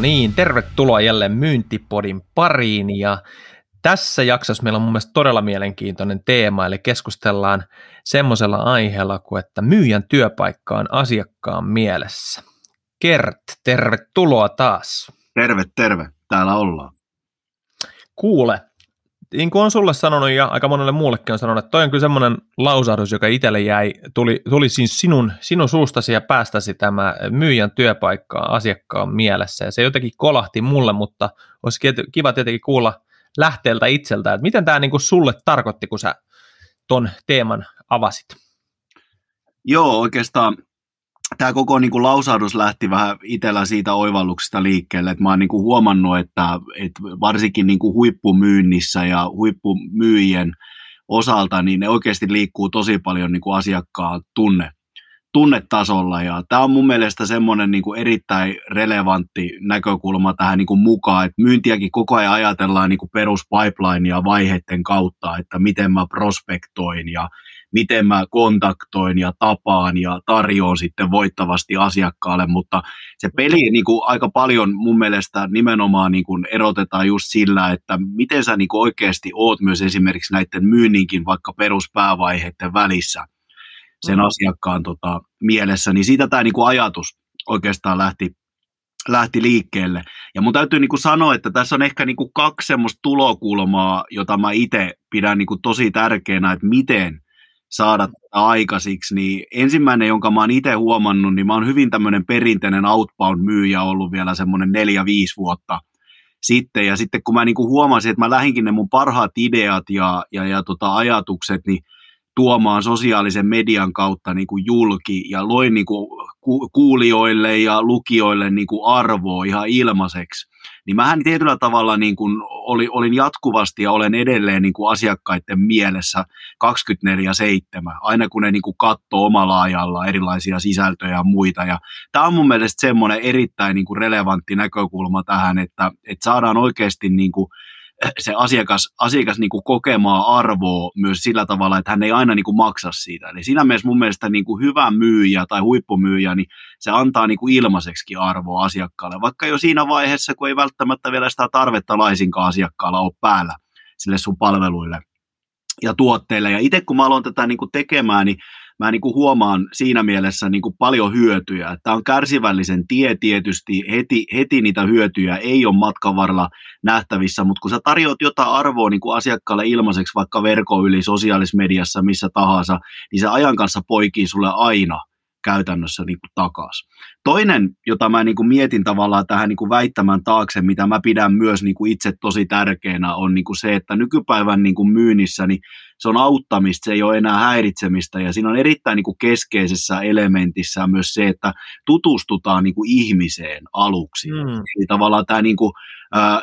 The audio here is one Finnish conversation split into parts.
No niin, tervetuloa jälleen Myyntipodin pariin ja tässä jaksossa meillä on mun mielestä todella mielenkiintoinen teema, eli keskustellaan semmoisella aiheella kuin, että myyjän työpaikka on asiakkaan mielessä. Kert, tervetuloa taas. Terve, terve. Täällä ollaan. Kuule, niin kuin on sulle sanonut ja aika monelle muullekin on sanonut, että toi on kyllä semmoinen lausahdus, joka itselle jäi, tuli, tuli siis sinun, sinun suustasi ja päästäsi tämä myyjän työpaikka asiakkaan mielessä. Ja se jotenkin kolahti mulle, mutta olisi kiva tietenkin kuulla lähteeltä itseltä, että miten tämä niin kuin sulle tarkoitti, kun sä ton teeman avasit? Joo, oikeastaan tämä koko niin kuin lausahdus lähti vähän itsellä siitä oivalluksesta liikkeelle, että mä oon niin kuin huomannut, että, että varsinkin niin kuin huippumyynnissä ja huippumyyjien osalta, niin ne oikeasti liikkuu tosi paljon niin kuin asiakkaan tunne, tunnetasolla. Ja tämä on mun mielestä semmoinen niin kuin erittäin relevantti näkökulma tähän niin kuin mukaan, että myyntiäkin koko ajan ajatellaan niin kuin peruspipelinea vaiheiden kautta, että miten mä prospektoin ja miten mä kontaktoin ja tapaan ja tarjoan sitten voittavasti asiakkaalle, mutta se peli niin kuin aika paljon mun mielestä nimenomaan niin kuin erotetaan just sillä, että miten sä niin kuin oikeasti oot myös esimerkiksi näiden myynninkin vaikka peruspäävaiheiden välissä sen mm. asiakkaan tota, mielessä, niin siitä tämä niin kuin ajatus oikeastaan lähti lähti liikkeelle. Ja mun täytyy niin kuin sanoa, että tässä on ehkä niin kuin kaksi semmoista tulokulmaa, jota mä itse pidän niin kuin tosi tärkeänä, että miten saada aikaisiksi, niin ensimmäinen, jonka mä oon itse huomannut, niin mä oon hyvin tämmöinen perinteinen outbound-myyjä ollut vielä semmoinen neljä, viisi vuotta sitten, ja sitten kun mä niin kuin huomasin, että mä lähinkin ne mun parhaat ideat ja, ja, ja tota ajatukset, niin tuomaan sosiaalisen median kautta niin kuin julki ja loin niin kuin kuulijoille ja lukijoille niin kuin arvoa ihan ilmaiseksi, niin mähän tietyllä tavalla niin kuin oli, olin jatkuvasti ja olen edelleen niin kuin asiakkaiden mielessä 24-7, aina kun ne niin kuin katsoo omalla ajalla erilaisia sisältöjä ja muita. Ja tämä on mun mielestä semmoinen erittäin niin kuin relevantti näkökulma tähän, että, että saadaan oikeasti niin kuin se asiakas, asiakas niin kuin kokemaa arvoa myös sillä tavalla, että hän ei aina niin kuin maksa siitä. Eli siinä mielessä mun mielestä niin kuin hyvä myyjä tai huippumyyjä, niin se antaa niin kuin ilmaiseksi arvoa asiakkaalle, vaikka jo siinä vaiheessa, kun ei välttämättä vielä sitä tarvetta laisinkaan asiakkaalla ole päällä sille sun palveluille ja tuotteille. Ja itse kun mä aloin tätä niin kuin tekemään, niin mä niin kuin huomaan siinä mielessä niin kuin paljon hyötyjä. Tämä on kärsivällisen tie tietysti, heti, heti niitä hyötyjä ei ole matkan varrella nähtävissä, mutta kun sä tarjoat jotain arvoa niin kuin asiakkaalle ilmaiseksi vaikka verkon yli, sosiaalisessa mediassa, missä tahansa, niin se ajan kanssa poikii sulle aina käytännössä niin kuin takaisin. Toinen, jota mä niin kuin mietin tavallaan tähän niin kuin väittämään taakse, mitä mä pidän myös niin kuin itse tosi tärkeänä, on niin kuin se, että nykypäivän niin kuin myynnissä niin se on auttamista, se ei ole enää häiritsemistä ja siinä on erittäin niin kuin keskeisessä elementissä myös se, että tutustutaan niin kuin ihmiseen aluksi. Mm. Eli tavallaan tämä niin kuin, äh,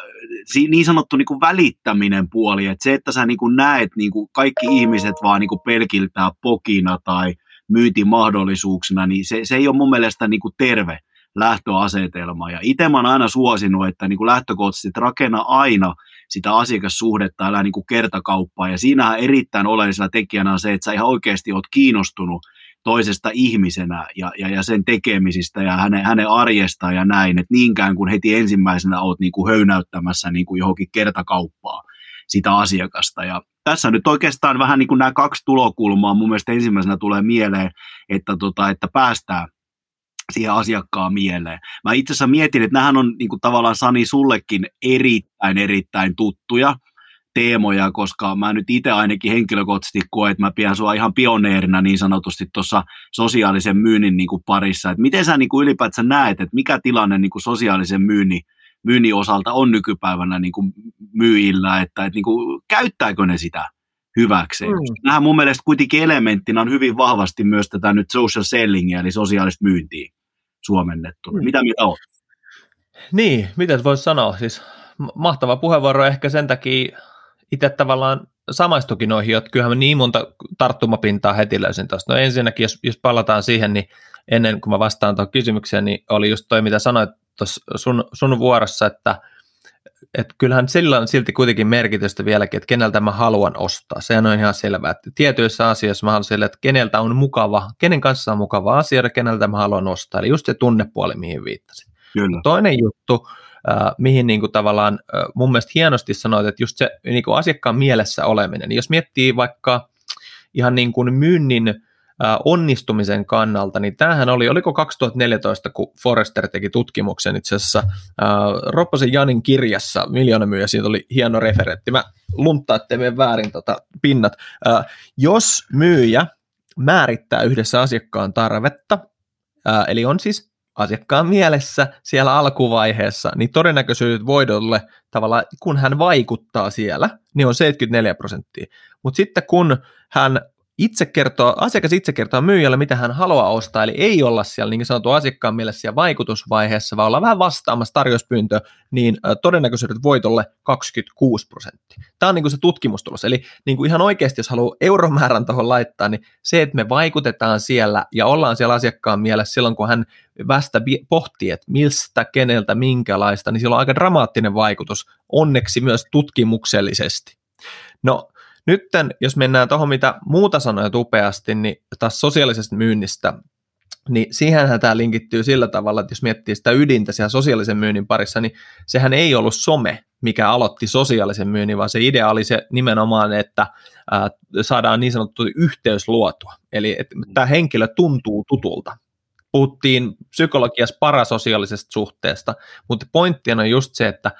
niin sanottu niin kuin välittäminen puoli, että se, että sä niin kuin näet niin kuin kaikki ihmiset vaan niin kuin pelkiltää pokina tai myyntimahdollisuuksina, niin se, se ei ole mun mielestä niin kuin terve lähtöasetelma. Ja itse mä oon aina suosinut, että niin kuin lähtökohtaisesti rakenna aina sitä asiakassuhdetta, älä niin kuin kertakauppaa. Ja siinähän erittäin oleellisena tekijänä on se, että sä ihan oikeasti oot kiinnostunut toisesta ihmisenä ja, ja, ja sen tekemisistä ja hänen, hänen arjestaan ja näin, että niinkään kuin heti ensimmäisenä oot niin kuin höynäyttämässä niin kuin johonkin kertakauppaa sitä asiakasta. Ja tässä nyt oikeastaan vähän niin kuin nämä kaksi tulokulmaa mun mielestä ensimmäisenä tulee mieleen, että, tota, että päästään siihen asiakkaan mieleen. Mä itse asiassa mietin, että nämähän on niin kuin tavallaan Sani sullekin erittäin erittäin tuttuja teemoja, koska mä nyt itse ainakin henkilökohtaisesti koen, että mä pidän sua ihan pioneerina niin sanotusti tuossa sosiaalisen myynnin niin kuin parissa. Et miten sä niin kuin ylipäätään näet, että mikä tilanne niin kuin sosiaalisen myynnin myynnin osalta on nykypäivänä niin kuin myyjillä, että, että niin kuin, käyttääkö ne sitä hyväkseen. Mm. Nämähän mun mielestä kuitenkin elementtinä on hyvin vahvasti myös tätä nyt social sellingia, eli sosiaalista myyntiä suomennettu. Mm. Mitä mieltä on? Niin, mitä voisi sanoa? Siis mahtava puheenvuoro ehkä sen takia itse tavallaan samaistukin noihin, että kyllähän niin monta tarttumapintaa heti löysin tuosta. No ensinnäkin, jos, jos palataan siihen, niin ennen kuin mä vastaan tuohon kysymykseen, niin oli just toi, mitä sanoit tuossa sun, sun vuorossa, että et kyllähän sillä on silti kuitenkin merkitystä vieläkin, että keneltä mä haluan ostaa. Se on ihan selvää, että tietyissä asioissa mä haluan sille, että keneltä on mukava, kenen kanssa on mukava asia ja keneltä mä haluan ostaa. Eli just se tunnepuoli, mihin viittasin. Kyllä. Toinen juttu, äh, mihin niin kuin tavallaan äh, mun mielestä hienosti sanoit, että just se niin kuin asiakkaan mielessä oleminen. Jos miettii vaikka ihan niin kuin myynnin onnistumisen kannalta, niin tämähän oli, oliko 2014, kun Forrester teki tutkimuksen itse asiassa Ropposen Janin kirjassa, miljoonamyyjä, siitä oli hieno referentti, mä lunttaa, ettei mene väärin tota, pinnat. Jos myyjä määrittää yhdessä asiakkaan tarvetta, eli on siis asiakkaan mielessä siellä alkuvaiheessa, niin todennäköisyydet voidolle tavallaan, kun hän vaikuttaa siellä, niin on 74 prosenttia. Mutta sitten kun hän itse kertoo, asiakas itse kertoo myyjälle, mitä hän haluaa ostaa, eli ei olla siellä niin sanottu asiakkaan mielessä siellä vaikutusvaiheessa, vaan olla vähän vastaamassa tarjouspyyntö, niin todennäköisyydet voitolle 26 prosenttia. Tämä on niin kuin se tutkimustulos, eli niin kuin ihan oikeasti, jos haluaa euromäärän tuohon laittaa, niin se, että me vaikutetaan siellä ja ollaan siellä asiakkaan mielessä silloin, kun hän västä pohtii, että mistä, keneltä, minkälaista, niin sillä on aika dramaattinen vaikutus, onneksi myös tutkimuksellisesti. No, nyt jos mennään tuohon, mitä muuta sanoja upeasti, niin taas sosiaalisesta myynnistä, niin siihenhän tämä linkittyy sillä tavalla, että jos miettii sitä ydintä siellä sosiaalisen myynnin parissa, niin sehän ei ollut some, mikä aloitti sosiaalisen myynnin, vaan se idea oli se nimenomaan, että ää, saadaan niin sanottu yhteys luotua. Eli että tämä henkilö tuntuu tutulta. Puhuttiin psykologiassa parasosiaalisesta suhteesta, mutta pointti on just se, että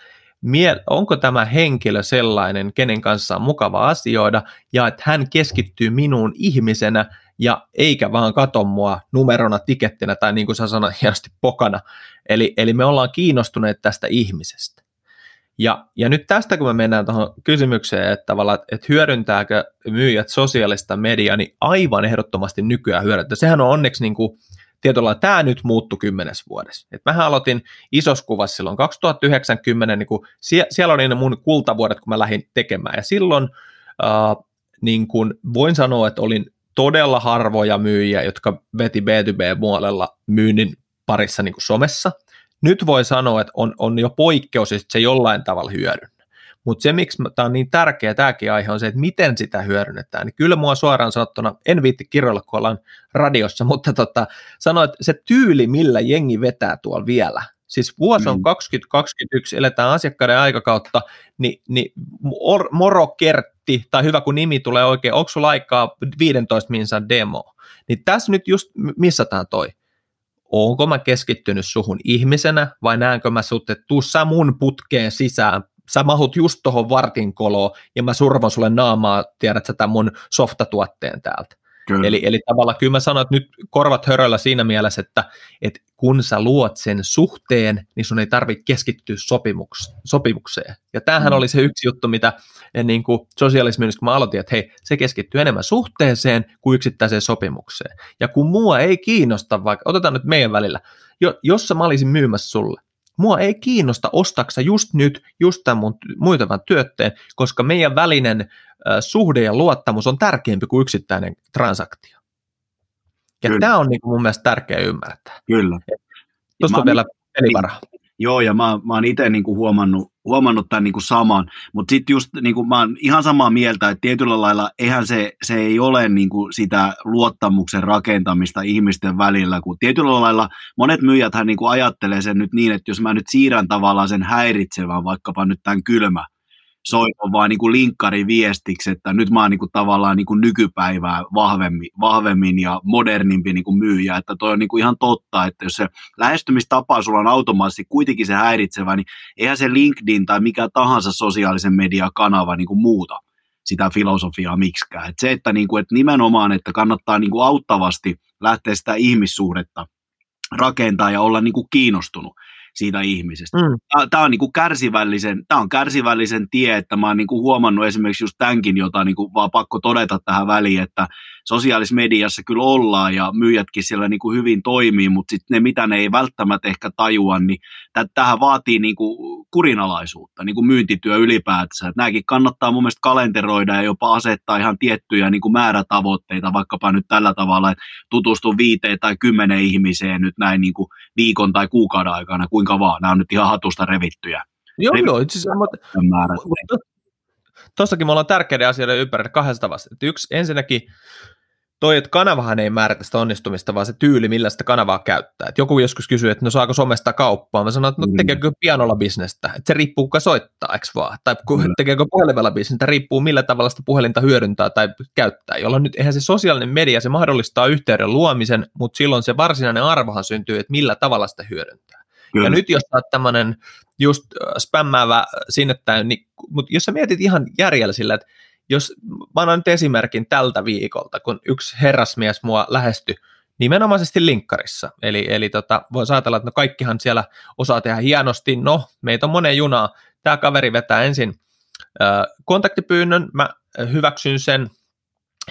onko tämä henkilö sellainen, kenen kanssa on mukava asioida, ja että hän keskittyy minuun ihmisenä, ja eikä vaan kato mua numerona, tikettinä tai niin kuin sä sanoit hienosti pokana. Eli, eli me ollaan kiinnostuneet tästä ihmisestä. Ja, ja nyt tästä kun me mennään tuohon kysymykseen, että, tavallaan, että hyödyntääkö myyjät sosiaalista mediaa, niin aivan ehdottomasti nykyään hyödyntää. Sehän on onneksi niin kuin tietyllä tämä nyt muuttui kymmenes vuodessa. Et mähän aloitin isossa kuvassa silloin 2090, niin kuin sie, siellä oli ne mun kultavuodet, kun mä lähdin tekemään, ja silloin äh, niin kuin voin sanoa, että olin todella harvoja myyjiä, jotka veti B2B-puolella myynnin parissa niin somessa. Nyt voi sanoa, että on, on jo poikkeus, että se jollain tavalla hyödyn. Mutta se, miksi tämä on niin tärkeä tämäkin aihe, on se, että miten sitä hyödynnetään. Niin kyllä mua suoraan sanottuna, en viitti kirjoilla, kun ollaan radiossa, mutta tota, sanoin, että se tyyli, millä jengi vetää tuolla vielä, siis vuosi on mm. 2021, eletään asiakkaiden aikakautta, niin, niin moro kertti, tai hyvä kun nimi tulee oikein, onko sulla aikaa 15 minsan demo, niin tässä nyt just missataan toi onko mä keskittynyt suhun ihmisenä vai näenkö mä sut, että tuu sä mun putkeen sisään sä mahut just tuohon vartin koloon ja mä survon sulle naamaa, tiedät sä tämän mun softatuotteen täältä. Kyllä. Eli, eli tavallaan kyllä mä sanon, että nyt korvat höröllä siinä mielessä, että, että kun sä luot sen suhteen, niin sun ei tarvitse keskittyä sopimuks, sopimukseen. Ja tämähän mm. oli se yksi juttu, mitä niin kuin sosiaalismyynnissä, kun mä aloitin, että hei, se keskittyy enemmän suhteeseen kuin yksittäiseen sopimukseen. Ja kun mua ei kiinnosta, vaikka otetaan nyt meidän välillä, jo, jos mä olisin myymässä sulle, mua ei kiinnosta ostaksa just nyt, just tämän mun muitavan työtteen, koska meidän välinen äh, suhde ja luottamus on tärkeämpi kuin yksittäinen transaktio. Ja Kyllä. tämä on niin kuin mun mielestä tärkeä ymmärtää. Kyllä. Tuosta on vielä pelivaraa. Joo, ja mä, mä oon itse niinku huomannut, huomannut tämän niinku saman, mutta sitten just niinku, mä oon ihan samaa mieltä, että tietyllä lailla eihän se, se ei ole niinku sitä luottamuksen rakentamista ihmisten välillä, kun tietyllä lailla monet myyjäthän niinku ajattelee sen nyt niin, että jos mä nyt siirrän tavallaan sen häiritsevän, vaikkapa nyt tämän kylmä, soiton vaan niin kuin linkkari viestiksi, että nyt mä oon niin kuin tavallaan niin kuin nykypäivää vahvemmin, vahvemmin ja modernimpi niin kuin myyjä, että toi on niin kuin ihan totta, että jos se lähestymistapa sulla on automaattisesti kuitenkin se häiritsevä, niin eihän se LinkedIn tai mikä tahansa sosiaalisen median kanava niin kuin muuta sitä filosofiaa miksikään. Et se, että, niin kuin, että nimenomaan, että kannattaa niin kuin auttavasti lähteä sitä ihmissuhdetta rakentaa ja olla niin kuin kiinnostunut siitä ihmisestä. Mm. Tämä on niin kuin kärsivällisen, tämä on kärsivällisen tie, että mä oon niin kuin huomannut esimerkiksi just tämänkin, jota niin kuin vaan pakko todeta tähän väliin, että sosiaalisessa mediassa kyllä ollaan ja myyjätkin siellä niin kuin hyvin toimii, mutta sitten ne, mitä ne ei välttämättä ehkä tajua, niin tähän vaatii niin kuin kurinalaisuutta, niin kuin myyntityö ylipäätänsä. Että nämäkin kannattaa mun mielestä kalenteroida ja jopa asettaa ihan tiettyjä niin kuin määrätavoitteita, vaikkapa nyt tällä tavalla, että tutustu viiteen tai kymmenen ihmiseen nyt näin niin kuin viikon tai kuukauden aikana, kuinka vaan. Nämä on nyt ihan hatusta revittyjä. Joo, Revittyjä joo, itse asiassa, tuossakin me ollaan tärkeiden asioiden ympärillä kahdesta vasta. Yksi ensinnäkin toi, että kanavahan ei määritä sitä onnistumista, vaan se tyyli, millä sitä kanavaa käyttää. Et joku joskus kysyy, että no saako somesta kauppaa. Mä sanon, että no mm. tekeekö pianolla bisnestä. Että se riippuu, kuka soittaa, eikö vaan? Tai mm. tekeekö puhelimella bisnestä, riippuu millä tavalla sitä puhelinta hyödyntää tai käyttää. Jolloin nyt eihän se sosiaalinen media, se mahdollistaa yhteyden luomisen, mutta silloin se varsinainen arvohan syntyy, että millä tavalla sitä hyödyntää. Kyllä. Ja nyt jos olet tämmöinen just spämmäävä sinne päin, niin, mutta jos sä mietit ihan järjellä sillä, että jos mä annan nyt esimerkin tältä viikolta, kun yksi herrasmies mua lähestyi nimenomaisesti linkkarissa. Eli, eli tota, voisi ajatella, että no kaikkihan siellä osaa tehdä hienosti. No, meitä on monen junaa. Tämä kaveri vetää ensin äh, kontaktipyynnön, mä hyväksyn sen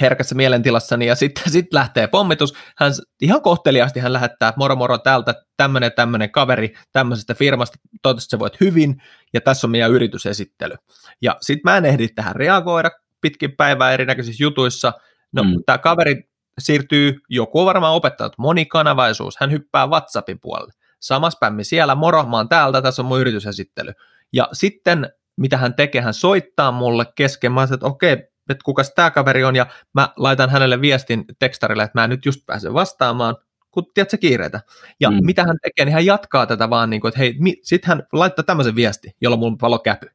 herkässä mielentilassani ja sitten sit lähtee pommitus. Hän ihan kohteliaasti hän lähettää moro moro täältä tämmöinen tämmöinen kaveri tämmöisestä firmasta, toivottavasti sä voit hyvin ja tässä on meidän yritysesittely. Ja sitten mä en ehdi tähän reagoida, pitkin päivää erinäköisissä jutuissa. No, mm. tämä kaveri siirtyy, joku on varmaan opettanut, monikanavaisuus, hän hyppää WhatsAppin puolelle. Sama spämmi siellä, moro, mä oon täältä, tässä on mun yritysesittely. Ja sitten, mitä hän tekee, hän soittaa mulle kesken, mä että okei, okay, että kukas tämä kaveri on, ja mä laitan hänelle viestin tekstarille, että mä nyt just pääsen vastaamaan, kun tiedät kiireitä. Ja mm. mitä hän tekee, niin hän jatkaa tätä vaan niin kuin, että hei, sitten hän laittaa tämmöisen viesti, jolloin mulla palo käpy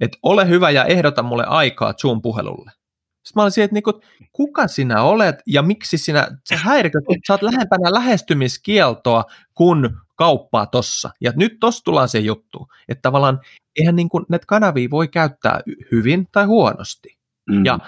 että ole hyvä ja ehdota mulle aikaa Zoom puhelulle. Sitten mä olin siihen, että niinku, kuka sinä olet ja miksi sinä, sä häiriköt, että sä oot lähempänä lähestymiskieltoa kuin kauppaa tossa. Ja nyt tossa tullaan se juttu, että tavallaan eihän niin kuin, näitä kanavia voi käyttää hyvin tai huonosti. Mm. Ja,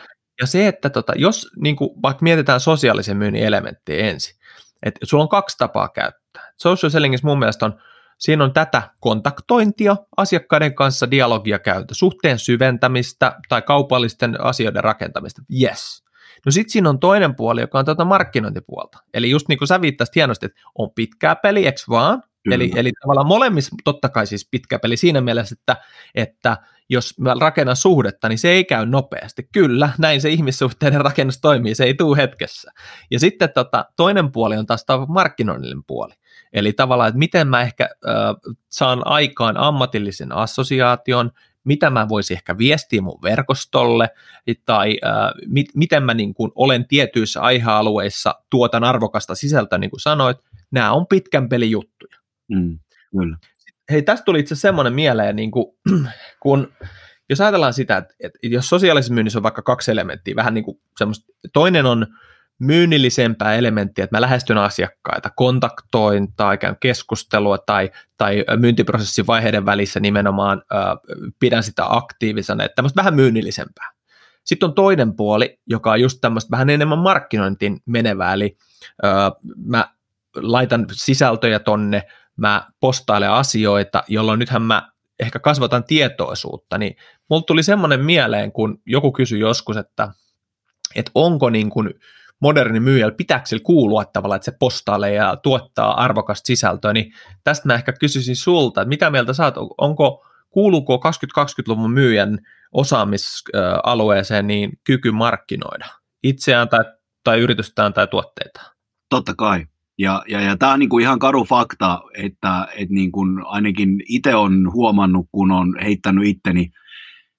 ja se, että tota, jos niin kuin, vaikka mietitään sosiaalisen myynnin elementtiä ensin, että sulla on kaksi tapaa käyttää. Social sellingissa mun mielestä on Siinä on tätä kontaktointia, asiakkaiden kanssa dialogia käytä, suhteen syventämistä tai kaupallisten asioiden rakentamista. Yes. No sitten siinä on toinen puoli, joka on tuota markkinointipuolta. Eli just niin kuin sä viittasit hienosti, että on pitkää peli, eikö vaan? Eli, eli tavallaan molemmissa totta kai siis pitkä peli siinä mielessä, että, että jos mä rakennan suhdetta, niin se ei käy nopeasti. Kyllä, näin se ihmissuhteiden rakennus toimii, se ei tule hetkessä. Ja sitten tota, toinen puoli on taas markkinoinnillinen puoli. Eli tavallaan, että miten mä ehkä äh, saan aikaan ammatillisen assosiaation, mitä mä voisin ehkä viestiä mun verkostolle, tai äh, mit, miten mä niin kuin olen tietyissä aihealueissa tuotan arvokasta sisältöä, niin kuin sanoit, nämä on pitkän pelin juttuja. Mm, kyllä. Hei, tästä tuli itse semmoinen mieleen, niin kuin, kun jos ajatellaan sitä, että, että jos sosiaalisessa myynnissä on vaikka kaksi elementtiä, vähän niin kuin semmoista, toinen on myynnillisempää elementtiä, että mä lähestyn asiakkaita, kontaktoin tai käyn keskustelua tai, tai myyntiprosessin vaiheiden välissä nimenomaan äh, pidän sitä aktiivisena, että tämmöistä vähän myynnillisempää. Sitten on toinen puoli, joka on just tämmöistä vähän enemmän markkinointiin menevää, eli äh, mä laitan sisältöjä tonne, mä postailen asioita, jolloin nythän mä ehkä kasvatan tietoisuutta, niin mulla tuli semmoinen mieleen, kun joku kysyi joskus, että, että onko niin kuin moderni myyjällä, pitääkö sillä kuulua tavallaan, että se postailee ja tuottaa arvokasta sisältöä, niin tästä mä ehkä kysyisin sulta, että mitä mieltä saat, onko, kuuluuko 2020-luvun myyjän osaamisalueeseen niin kyky markkinoida itseään tai, tai yritystään tai tuotteita? Totta kai. Ja, ja, ja tämä on niinku ihan karu fakta, että et niinku ainakin itse on huomannut, kun on heittänyt itteni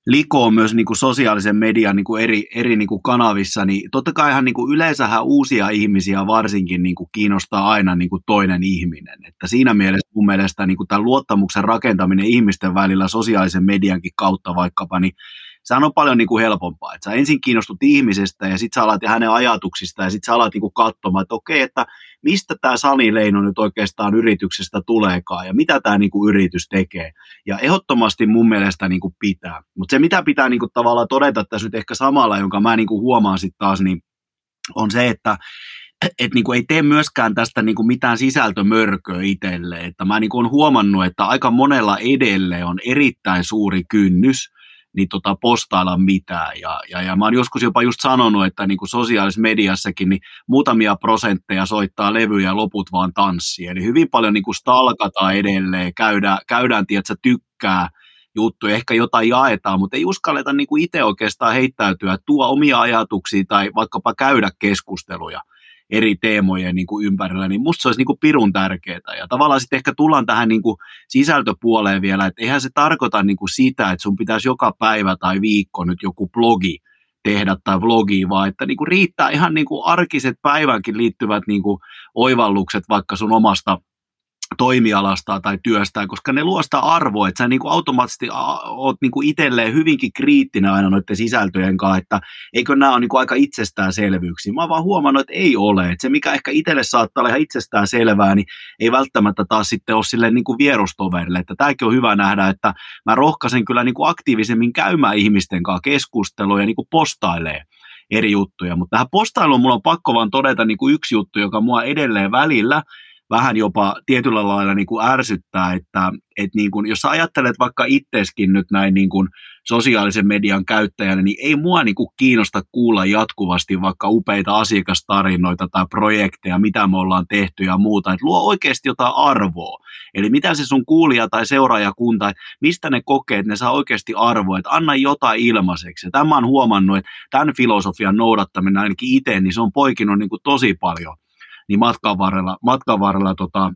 likoo myös niin kuin sosiaalisen median niin kuin eri, eri niin kuin kanavissa, niin totta kai ihan niin kuin yleensähän uusia ihmisiä varsinkin niin kuin kiinnostaa aina niin kuin toinen ihminen. Että siinä mielessä mun mielestä niin kuin tämän luottamuksen rakentaminen ihmisten välillä sosiaalisen mediankin kautta vaikkapa, niin sehän on paljon niin kuin helpompaa. Että sä ensin kiinnostut ihmisestä ja sitten sä alat hänen ajatuksista ja sitten sä alat niin kuin katsomaan, että okei, että mistä tämä Sani Leino nyt oikeastaan yrityksestä tuleekaan ja mitä tämä niin kuin yritys tekee. Ja ehdottomasti mun mielestä niin kuin pitää. Mutta se mitä pitää niin kuin tavallaan todeta tässä nyt ehkä samalla, jonka mä niin kuin huomaan sitten taas, niin on se, että et niinku ei tee myöskään tästä niinku mitään sisältömörköä itselle. Että mä niinku on huomannut, että aika monella edelleen on erittäin suuri kynnys niin tota postailla mitään. Ja, ja, ja mä oon joskus jopa just sanonut, että niin kuin sosiaalisessa mediassakin niin muutamia prosentteja soittaa levyjä ja loput vaan tanssii. Eli hyvin paljon niin kuin stalkataan edelleen, käydään, käydään tiedätkö, tykkää juttuja, ehkä jotain jaetaan, mutta ei uskalleta niin kuin itse oikeastaan heittäytyä, tuo omia ajatuksia tai vaikkapa käydä keskusteluja eri teemojen niin kuin ympärillä, niin musta se olisi niin kuin pirun tärkeää. Ja tavallaan sitten ehkä tullaan tähän niin kuin sisältöpuoleen vielä, että eihän se tarkoita niin kuin sitä, että sun pitäisi joka päivä tai viikko nyt joku blogi tehdä tai vlogia, vaan että niin kuin riittää ihan niin kuin arkiset päivänkin liittyvät niin kuin oivallukset vaikka sun omasta toimialasta tai työstä, koska ne luo sitä arvoa, että sä niin kuin automaattisesti oot niin kuin itselleen hyvinkin kriittinen aina noiden sisältöjen kanssa, että eikö nämä ole niin kuin aika itsestäänselvyyksiä. Mä oon vaan huomannut, että ei ole. Että se, mikä ehkä itselle saattaa olla ihan itsestään selvää, niin ei välttämättä taas sitten ole silleen niin kuin vierustoverille. Että tämäkin on hyvä nähdä, että mä rohkaisen kyllä niin kuin aktiivisemmin käymään ihmisten kanssa keskustelua ja niin kuin postailee eri juttuja. Mutta tähän postailuun mulla on pakko vaan todeta niin kuin yksi juttu, joka mua edelleen välillä – vähän jopa tietyllä lailla niin kuin ärsyttää, että, että niin kuin, jos sä ajattelet vaikka itseskin nyt näin niin kuin sosiaalisen median käyttäjänä, niin ei mua niin kuin kiinnosta kuulla jatkuvasti vaikka upeita asiakastarinoita tai projekteja, mitä me ollaan tehty ja muuta, että luo oikeasti jotain arvoa. Eli mitä se sun kuulija tai seuraajakunta, mistä ne kokee, että ne saa oikeasti arvoa, että anna jotain ilmaiseksi. Ja tämän mä oon huomannut, että tämän filosofian noudattaminen ainakin itse, niin se on poikinut niin kuin tosi paljon niin matkan varrella, matkan varrella tota,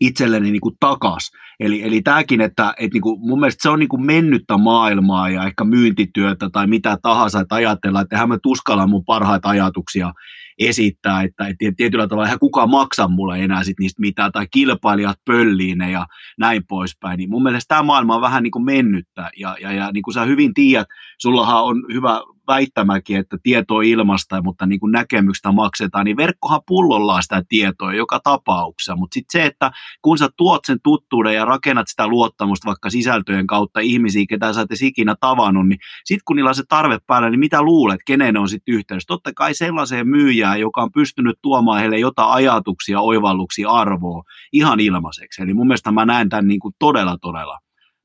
itselleni niin kuin takas. Eli, eli tämäkin, että, että niin kuin, mun mielestä se on niin kuin mennyttä maailmaa ja ehkä myyntityötä tai mitä tahansa, että ajatellaan, että eihän mä tuskalla mun parhaita ajatuksia esittää, että, että tietyllä tavalla eihän kukaan maksa mulle enää sit niistä mitään, tai kilpailijat pölliin ja näin poispäin, niin mun mielestä tämä maailma on vähän niin kuin mennyttä, ja, ja, ja niin kuin sä hyvin tiedät, sullahan on hyvä väittämäkin, että tieto ilmasta, mutta niin kuin näkemyksestä maksetaan, niin verkkohan pullollaan sitä tietoa joka tapauksessa, mutta sitten se, että kun sä tuot sen tuttuuden ja rakennat sitä luottamusta vaikka sisältöjen kautta ihmisiä, ketä sä et ikinä tavannut, niin sitten kun niillä on se tarve päällä, niin mitä luulet, kenen on sitten yhteydessä? Totta kai sellaiseen myyjään, joka on pystynyt tuomaan heille jotain ajatuksia, oivalluksia, arvoa ihan ilmaiseksi. Eli mun mielestä mä näen tämän niin kuin todella, todella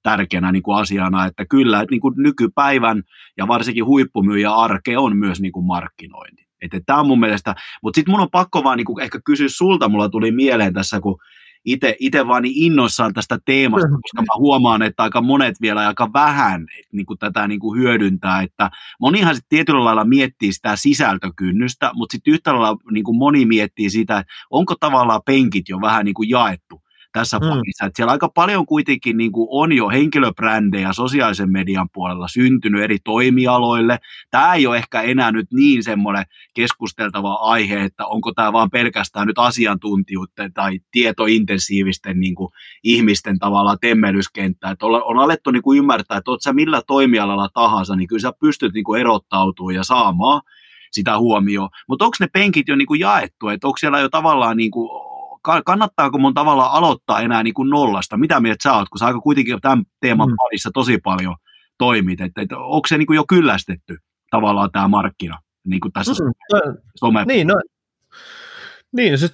tärkeänä niin kuin asiana, että kyllä niin kuin nykypäivän ja varsinkin huippumyyjä arke on myös niin kuin markkinointi. Että tämä on mun mielestä, mutta sitten mun on pakko vaan niin kuin ehkä kysyä sulta, mulla tuli mieleen tässä, kun itse vaan niin innoissaan tästä teemasta, koska mä huomaan, että aika monet vielä aika vähän niin kuin tätä niin kuin hyödyntää, että monihan sitten tietyllä lailla miettii sitä sisältökynnystä, mutta sitten yhtä lailla niin kuin moni miettii sitä, että onko tavallaan penkit jo vähän niin kuin jaettu tässä mm. pakissa. Että siellä aika paljon kuitenkin niin kuin on jo henkilöbrändejä sosiaalisen median puolella syntynyt eri toimialoille. Tämä ei ole ehkä enää nyt niin semmoinen keskusteltava aihe, että onko tämä vaan pelkästään nyt asiantuntijuuden tai tietointensiivisten niin kuin ihmisten tavalla temmelyskenttä. Että on, on alettu niin kuin ymmärtää, että olet sä millä toimialalla tahansa, niin kyllä sä pystyt niin kuin erottautumaan ja saamaan sitä huomioon. Mutta onko ne penkit jo niin kuin jaettu, että onko siellä jo tavallaan niin kuin, kannattaako mun tavallaan aloittaa enää niin kuin nollasta? Mitä mieltä sä oot, kun sä aika kuitenkin tämän teeman mm. parissa tosi paljon toimit, että, että onko se niin kuin jo kyllästetty tavallaan tämä markkina niin kuin tässä mm. some? Niin, no, niin, no siis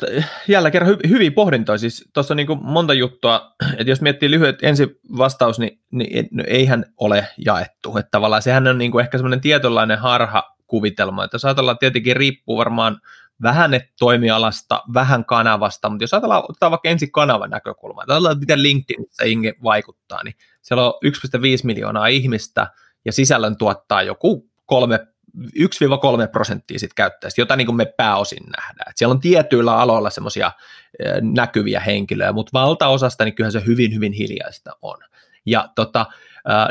jälleen kerran hy, hyvin pohdintoja. Siis tuossa on niin kuin monta juttua, että jos miettii lyhyet ensi vastaus, niin, niin no, eihän ole jaettu. Että tavallaan sehän on niin kuin ehkä semmoinen tietynlainen harha kuvitelma. Että jos ajatellaan, tietenkin riippuu varmaan vähän toimialasta, vähän kanavasta, mutta jos ajatellaan, otetaan vaikka ensin kanavan näkökulma, ajatellaan, miten LinkedInissä Inge vaikuttaa, niin siellä on 1,5 miljoonaa ihmistä ja sisällön tuottaa joku 3 1-3 prosenttia sit käyttäjistä, jota niin me pääosin nähdään. Et siellä on tietyillä aloilla semmoisia näkyviä henkilöjä, mutta valtaosasta niin kyllähän se hyvin, hyvin hiljaista on. Ja tota,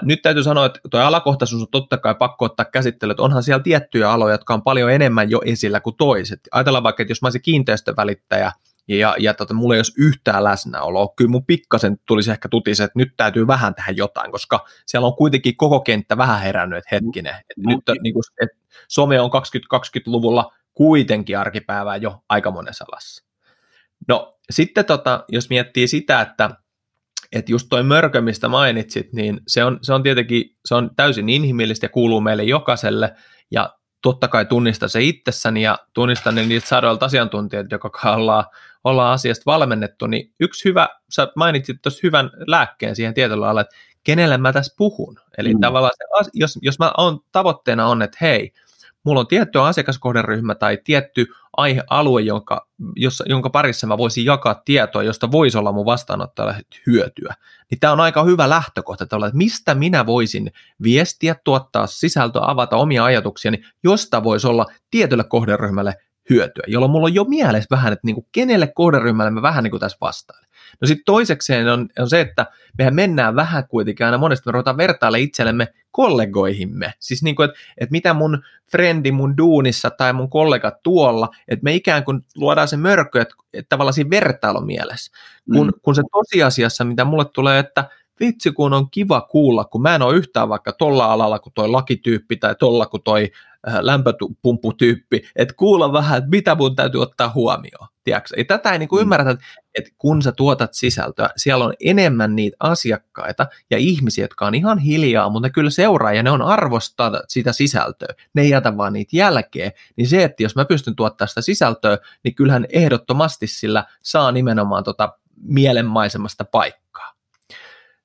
nyt täytyy sanoa, että tuo alakohtaisuus on totta kai pakko ottaa käsittelyyn, että onhan siellä tiettyjä aloja, jotka on paljon enemmän jo esillä kuin toiset. Ajatellaan vaikka, että jos mä olisin kiinteistövälittäjä, ja, ja tota, mulla ei olisi yhtään läsnäoloa. Kyllä mun pikkasen tulisi ehkä tutise, että nyt täytyy vähän tehdä jotain, koska siellä on kuitenkin koko kenttä vähän herännyt, että hetkinen. Että nyt niin kuin, että some on 2020-luvulla kuitenkin arkipäivää jo aika monessa alassa. No sitten tota, jos miettii sitä, että että just toi mörkö, mistä mainitsit, niin se on, se on tietenkin se on täysin inhimillistä ja kuuluu meille jokaiselle, ja totta kai tunnista se itsessäni ja tunnistan ne niitä sadoilta asiantuntijoilta, joka ollaan, ollaan asiasta valmennettu, niin yksi hyvä, sä mainitsit tuossa hyvän lääkkeen siihen tietyllä lailla, että kenelle mä tässä puhun. Eli mm. tavallaan se, jos, jos mä on, tavoitteena on, että hei, mulla on tietty asiakaskohderyhmä tai tietty aihealue, jonka, jossa, jonka parissa mä voisin jakaa tietoa, josta voisi olla mun vastaanottajalle hyötyä. Niin tämä on aika hyvä lähtökohta, että, mistä minä voisin viestiä, tuottaa sisältöä, avata omia ajatuksiani, josta voisi olla tietylle kohderyhmälle hyötyä, jolloin mulla on jo mielessä vähän, että niin kuin kenelle kohderyhmälle mä vähän niin kuin tässä vastaan. No sitten toisekseen on, on se, että mehän mennään vähän kuitenkin aina monesti, me ruvetaan vertailla itsellemme kollegoihimme. Siis niin kuin, että, että mitä mun frendi mun duunissa tai mun kollegat tuolla, että me ikään kuin luodaan se mörkö, että, että tavallaan siinä vertailumielessä. Kun, mm. kun se tosiasiassa, mitä mulle tulee, että vitsi kun on kiva kuulla, kun mä en ole yhtään vaikka tolla alalla kuin toi lakityyppi tai tolla kuin toi äh, lämpöpumpputyyppi, että kuulla vähän, että mitä mun täytyy ottaa huomioon. Tiedätkö? Ja tätä ei niin kuin mm. ymmärrä, että, että kun sä tuotat sisältöä, siellä on enemmän niitä asiakkaita ja ihmisiä, jotka on ihan hiljaa, mutta ne kyllä seuraa ja ne on arvostaa sitä sisältöä. Ne ei jätä vaan niitä jälkeen. Niin se, että jos mä pystyn tuottamaan sitä sisältöä, niin kyllähän ehdottomasti sillä saa nimenomaan tota mielenmaisemasta paikkaa.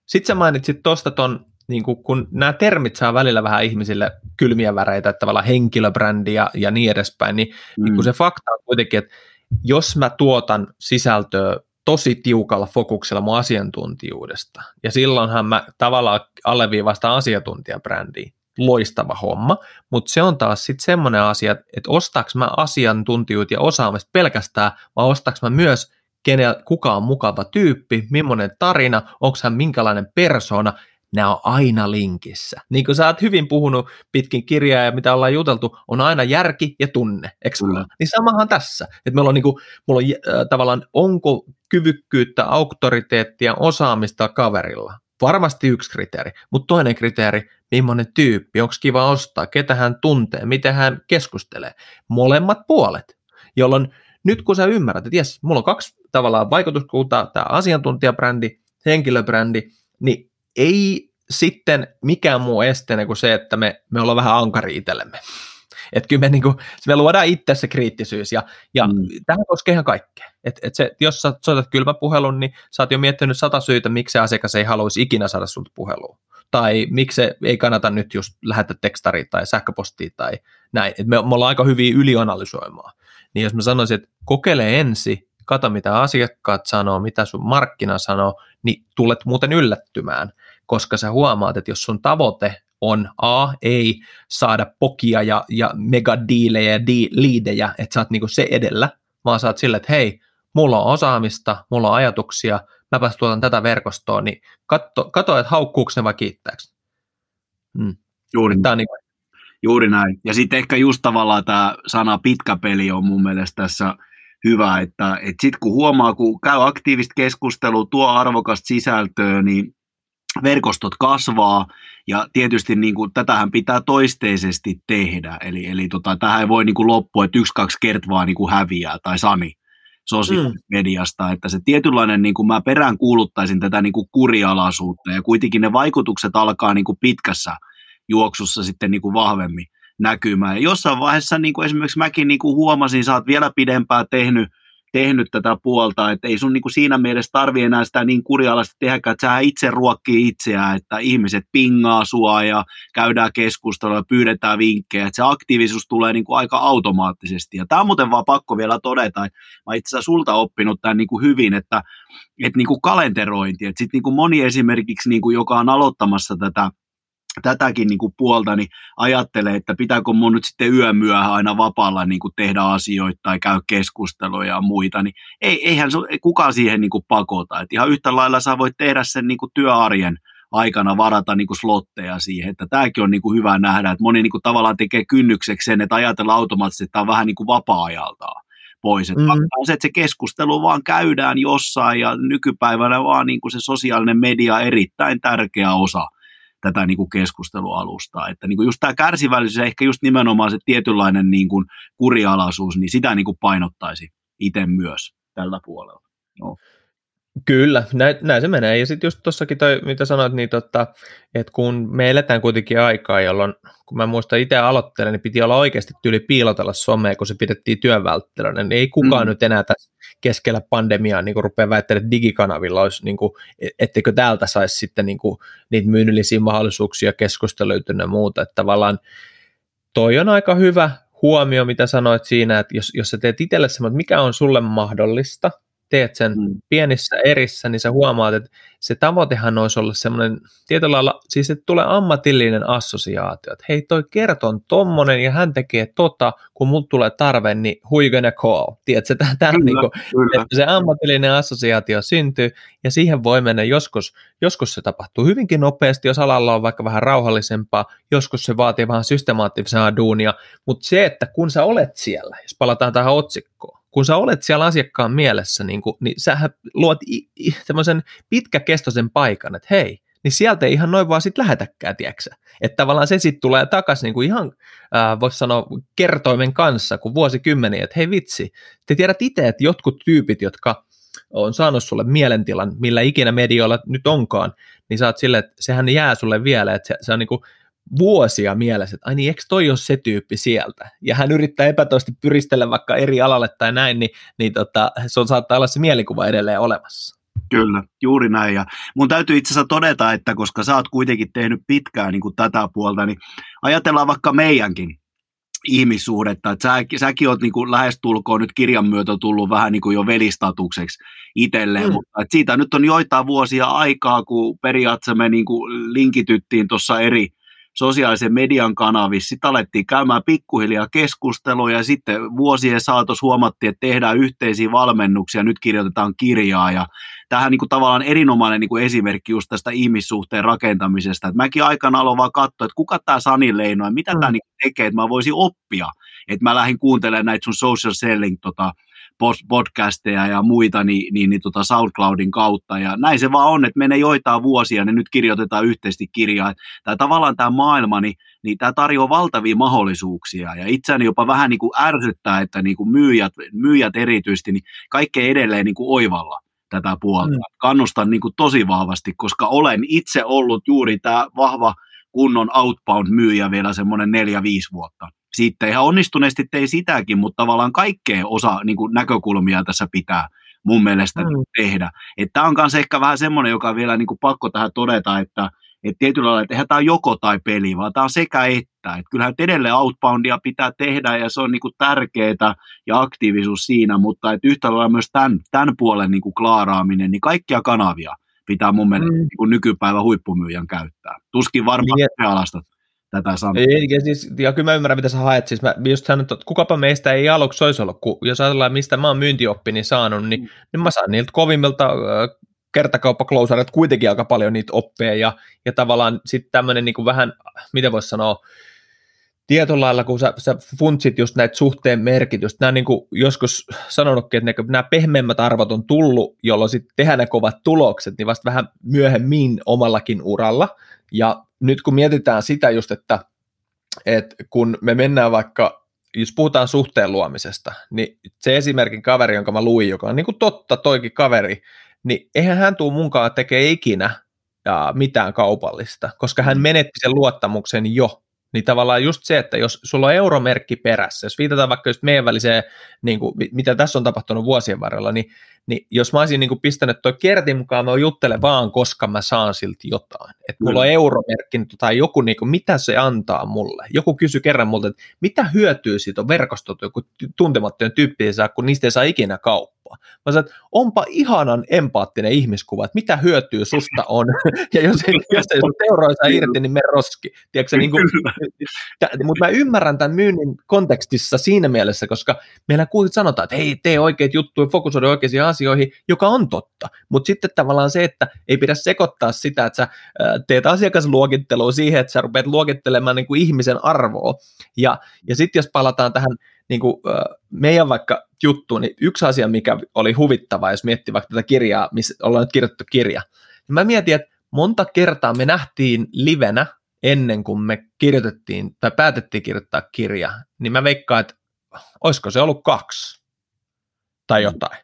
Sitten sä mainitsit tuosta ton, niin kun nämä termit saa välillä vähän ihmisille kylmiä väreitä, että tavallaan henkilöbrändi ja, ja niin edespäin, niin, mm. niin kun se fakta on kuitenkin, että jos mä tuotan sisältöä tosi tiukalla fokuksella mun asiantuntijuudesta, ja silloinhan mä tavallaan alleviivasta asiantuntijabrändiä, loistava homma, mutta se on taas sitten semmoinen asia, että ostaks mä asiantuntijuutta ja osaamista pelkästään, vai ostaks mä myös kenel, kuka on mukava tyyppi, millainen tarina, onko hän minkälainen persona, nämä on aina linkissä. Niin kuin sä oot hyvin puhunut pitkin kirjaa ja mitä ollaan juteltu, on aina järki ja tunne, eikö mm. Niin samahan tässä, että meillä on, niin kuin, mulla on äh, tavallaan, onko kyvykkyyttä, auktoriteettia, osaamista kaverilla. Varmasti yksi kriteeri, mutta toinen kriteeri, millainen tyyppi, onko kiva ostaa, ketä hän tuntee, miten hän keskustelee. Molemmat puolet, jolloin nyt kun sä ymmärrät, että jes, mulla on kaksi tavallaan vaikutuskultaa, tämä asiantuntijabrändi, henkilöbrändi, niin ei sitten mikään muu esteenä kuin se, että me, me ollaan vähän ankari itsellemme. Että kyllä me, niin kuin, me luodaan itse se kriittisyys ja, ja mm. tähän koskee ihan kaikkea. Et, et se, jos sä soitat kylmäpuhelun, niin sä oot jo miettinyt sata syytä, miksi se asiakas ei haluaisi ikinä saada sulta puhelua. Tai miksi se ei kannata nyt just lähettää tekstaria tai sähköpostia tai näin. Et me, me ollaan aika hyviä ylianalysoimaan. Niin jos mä sanoisin, että kokeile ensin kato mitä asiakkaat sanoo, mitä sun markkina sanoo, niin tulet muuten yllättymään, koska sä huomaat, että jos sun tavoite on A, ei saada pokia ja, ja megadiilejä ja di, liidejä, että sä oot niinku se edellä, vaan sä oot sille, että hei, mulla on osaamista, mulla on ajatuksia, mäpäs tuotan tätä verkostoa, niin katso, katso että haukkuuko ne vai kiittääkö. Hmm. Juuri, Tämä on niin Juuri näin. Ja sitten ehkä just tavallaan tämä sana pitkä peli on mun mielestä tässä hyvä, että, että sitten kun huomaa, kun käy aktiivista keskustelua, tuo arvokasta sisältöä, niin verkostot kasvaa ja tietysti niin kuin, tätähän pitää toisteisesti tehdä, eli, eli tota, tähän ei voi niin kuin loppua, että yksi, kaksi kertaa niin kuin häviää tai Sani sosiaalisesta mm. että se tietynlainen, niin kuin mä perään kuuluttaisin tätä niin kuin kurialaisuutta ja kuitenkin ne vaikutukset alkaa niin kuin pitkässä juoksussa sitten niin kuin vahvemmin näkymään. Ja jossain vaiheessa niin kuin esimerkiksi mäkin niin kuin huomasin, sä oot vielä pidempään tehnyt, tehnyt tätä puolta, että ei sun niin kuin siinä mielessä tarvi enää sitä niin kurialasti tehdä, että sä itse ruokkii itseään, että ihmiset pingaa sua ja käydään keskustelua ja pyydetään vinkkejä, että se aktiivisuus tulee niin kuin aika automaattisesti. Ja tämä on muuten vaan pakko vielä todeta, että mä itse asiassa sulta oppinut tämän niin kuin hyvin, että, että niin kuin kalenterointi, että sitten niin moni esimerkiksi, niin kuin, joka on aloittamassa tätä tätäkin niin kuin puolta, niin ajattelee, että pitääkö mun nyt sitten yömyöhön aina vapaalla niin kuin tehdä asioita tai käy keskusteluja ja muita, niin ei, eihän se, kukaan siihen niin kuin pakota. Et ihan yhtä lailla sä voit tehdä sen niin kuin työarjen aikana varata niin kuin slotteja siihen, että tämäkin on niin kuin hyvä nähdä, että moni niin kuin tavallaan tekee kynnykseksi sen, että ajatellaan automaattisesti, että tämä on vähän niin kuin vapaa-ajaltaan pois. Että mm. se, että se keskustelu vaan käydään jossain ja nykypäivänä vaan niin kuin se sosiaalinen media erittäin tärkeä osa tätä niin kuin keskustelualustaa. Että niin kuin just tämä kärsivällisyys ja ehkä just nimenomaan se tietynlainen niin kuin kurialaisuus, niin sitä niin kuin painottaisi itse myös tällä puolella. No. Kyllä, näin, näin se menee. Ja sitten just tuossakin toi, mitä sanoit, niin totta, että kun me eletään kuitenkin aikaa, jolloin, kun mä muistan itse aloittelen, niin piti olla oikeasti tyyli piilotella somea, kun se pidettiin työnvälttelönä, niin ei kukaan mm. nyt enää tässä keskellä pandemiaa niin kuin rupeaa väittämään, että digikanavilla olisi, niin kuin, etteikö täältä saisi sitten niin kuin, niitä myynnillisiä mahdollisuuksia keskusteluita ja muuta, että tavallaan toi on aika hyvä huomio, mitä sanoit siinä, että jos, jos sä teet itselle semmoinen, että mikä on sulle mahdollista, teet sen mm. pienissä erissä, niin sä huomaat, että se tavoitehan olisi olla semmoinen tietyllä lailla, siis että tulee ammatillinen assosiaatio, että hei toi kerton tommonen ja hän tekee tota, kun mulla tulee tarve, niin who you gonna call? Tiedätkö, tämän, tämän kyllä, niin kuin, kyllä. että se ammatillinen assosiaatio syntyy ja siihen voi mennä joskus, joskus se tapahtuu hyvinkin nopeasti, jos alalla on vaikka vähän rauhallisempaa, joskus se vaatii vähän systemaattisempaa duunia, mutta se, että kun sä olet siellä, jos palataan tähän otsikkoon, kun sä olet siellä asiakkaan mielessä, niin, kuin, niin sähän luot tämmöisen pitkäkestoisen paikan, että hei, niin sieltä ei ihan noin vaan sitten lähetäkään, tiedätkö Että tavallaan se sitten tulee takaisin niin kuin ihan, äh, voisi sanoa, kertoimen kanssa, kun vuosikymmeniä, että hei vitsi, te tiedät itse, että jotkut tyypit, jotka on saanut sulle mielentilan, millä ikinä medioilla nyt onkaan, niin sä oot silleen, että sehän jää sulle vielä, että se, se on niin kuin vuosia mielessä, että ai niin, eikö toi ole se tyyppi sieltä? Ja hän yrittää epätoisesti pyristellä vaikka eri alalle tai näin, niin, niin tota, se on, saattaa olla se mielikuva edelleen olemassa. Kyllä, juuri näin. Ja mun täytyy itse asiassa todeta, että koska sä oot kuitenkin tehnyt pitkään niin kuin tätä puolta, niin ajatellaan vaikka meidänkin ihmissuhdetta. Että sä, säkin oot niin kuin lähestulkoon nyt kirjan myötä tullut vähän niin kuin jo velistatukseksi itselleen, mm. mutta siitä nyt on joitain vuosia aikaa, kun periaatteessa me niin kuin linkityttiin tuossa eri – sosiaalisen median kanavissa. Sitten alettiin käymään pikkuhiljaa keskustelua ja sitten vuosien saatossa huomattiin, että tehdään yhteisiä valmennuksia, nyt kirjoitetaan kirjaa ja tähän niin kuin tavallaan erinomainen niin kuin esimerkki just tästä ihmissuhteen rakentamisesta. Et mäkin aikana aloin vaan katsoa, että kuka tämä Sani Leino ja mitä mm. tämä niin tekee, että mä voisin oppia. Että mä lähdin kuuntelemaan näitä sun social selling tota, podcasteja ja muita niin, niin, niin tota SoundCloudin kautta. Ja näin se vaan on, että menee joitain vuosia, niin nyt kirjoitetaan yhteisesti kirjaa. Tämä tavallaan tämä maailma, niin, niin tämä tarjoaa valtavia mahdollisuuksia. Ja itseäni jopa vähän niin kuin ärsyttää, että niin kuin myyjät, myyjät erityisesti, niin kaikkea edelleen niin kuin oivalla tätä puolta. Mm. Kannustan niin kuin tosi vahvasti, koska olen itse ollut juuri tämä vahva kunnon outbound-myyjä vielä semmoinen neljä, viisi vuotta sitten ihan onnistuneesti tein sitäkin, mutta tavallaan kaikkea osa niin kuin näkökulmia tässä pitää mun mielestä mm. tehdä. Tämä on myös ehkä vähän semmoinen, joka on vielä niin kuin pakko tähän todeta, että et tietyllä lailla, että eihän tämä joko tai peli, vaan tämä on sekä että. Et kyllähän edelleen outboundia pitää tehdä ja se on niinku tärkeää ja aktiivisuus siinä, mutta et yhtä lailla myös tämän, tämän puolen niinku klaaraaminen, niin kaikkia kanavia pitää mun mielestä mm. niin nykypäivän huippumyyjän käyttää. Tuskin varmaan niin, alastat tätä sanaa. Ei, ja, siis, ja kyllä mä ymmärrän, mitä sä haet. Siis mä just sanon, että kukapa meistä ei aluksi olisi ollut, kun jos ajatellaan, mistä mä oon myyntioppini saanut, niin, mm. niin mä saan niiltä kovimmilta äh, kertakauppaklousarit kuitenkin aika paljon niitä oppeja, ja, ja tavallaan sitten tämmöinen niin vähän, miten voisi sanoa, tietyllä lailla, kun sä, sä funtsit just näitä suhteen merkitystä, nämä niin kuin joskus sanonutkin, että nämä pehmeämmät arvot on tullut, jolloin sitten tehdään ne kovat tulokset, niin vasta vähän myöhemmin omallakin uralla, ja nyt kun mietitään sitä just, että, että kun me mennään vaikka, jos puhutaan suhteen luomisesta, niin se esimerkin kaveri, jonka mä luin, joka on niin kuin totta toikin kaveri, niin eihän hän tule munkaan tekee ikinä ja mitään kaupallista, koska hän menetti sen luottamuksen jo niin tavallaan just se, että jos sulla on euromerkki perässä, jos viitataan vaikka just meidän väliseen, niin kuin, mitä tässä on tapahtunut vuosien varrella, niin, niin jos mä olisin niin kuin pistänyt toi kertin mukaan, mä juttelen vaan, koska mä saan silti jotain. Että mulla on euromerkki tai joku, niin kuin, mitä se antaa mulle. Joku kysyi kerran multa, että mitä hyötyy siitä on verkostot, joku tuntemattomien tyyppiä saa, kun niistä ei saa ikinä kauppaa. Mä sanoin, että onpa ihanan empaattinen ihmiskuva, että mitä hyötyä susta on. ja jos ei, jos ei sun euroisa irti, niin me roski. Tiedätkö, niin kuin, mutta mä ymmärrän tämän myynnin kontekstissa siinä mielessä, koska meillä kuitenkin sanotaan, että hei, tee oikeat juttuja, fokusoida oikeisiin asioihin, joka on totta. Mutta sitten tavallaan se, että ei pidä sekoittaa sitä, että sä teet asiakasluokittelua siihen, että sä rupeat luokittelemaan niin kuin ihmisen arvoa. Ja, ja sitten jos palataan tähän niin kuin, meidän vaikka juttuun, niin yksi asia, mikä oli huvittava, jos miettii vaikka tätä kirjaa, missä ollaan nyt kirjoitettu kirja, niin mä mietin, että monta kertaa me nähtiin livenä ennen kuin me kirjoitettiin tai päätettiin kirjoittaa kirja, niin mä veikkaan, että olisiko se ollut kaksi tai jotain.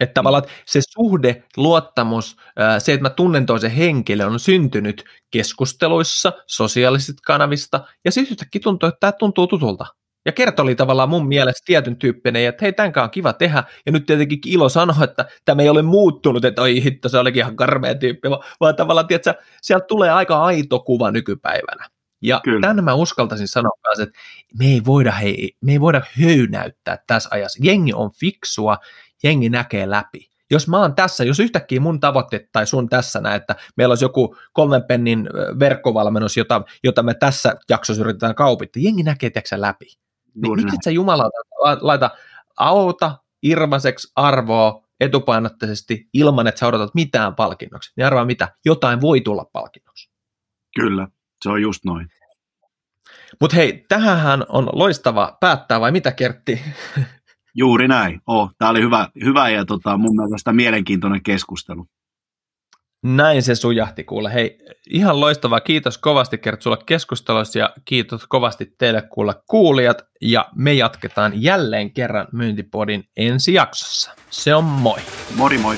Että tavallaan se suhde, luottamus, se, että mä tunnen toisen henkilön, on syntynyt keskusteluissa, sosiaalisista kanavista, ja sitten yhtäkkiä tuntuu, että tämä tuntuu tutulta. Ja Kert oli tavallaan mun mielestä tietyn tyyppinen, että hei, tämän on kiva tehdä. Ja nyt tietenkin ilo sanoa, että tämä ei ole muuttunut, että oi hitto, se olikin ihan karmea tyyppi, vaan tavallaan, tiedätkö, sieltä tulee aika aito kuva nykypäivänä. Ja Kyllä. tämän mä uskaltaisin sanoa myös, että me ei voida, hei, me ei voida höynäyttää tässä ajassa. Jengi on fiksua, jengi näkee läpi. jos mä oon tässä, jos yhtäkkiä mun tavoitteet tai sun tässä näin, että meillä olisi joku kolmen pennin verkkovalmennus, jota, jota me tässä jaksossa yritetään kaupittaa, jengi näkee tiedätkö läpi. Niin miksi sä Jumala laita auta irvaiseksi arvoa etupainotteisesti ilman, että sä odotat mitään palkinnoksi. Niin arvaa mitä, jotain voi tulla palkinnoksi. Kyllä, se on just noin. Mutta hei, tähän on loistava päättää, vai mitä Kertti? Juuri näin. Oh, Tämä oli hyvä, hyvä ja tota, mun mielestä mielenkiintoinen keskustelu. Näin se sujahti kuule. Hei, ihan loistavaa. Kiitos kovasti Kert sulle keskustelussa ja kiitos kovasti teille kuulla kuulijat. Ja me jatketaan jälleen kerran Myyntipodin ensi jaksossa. Se on moi. Mori moi.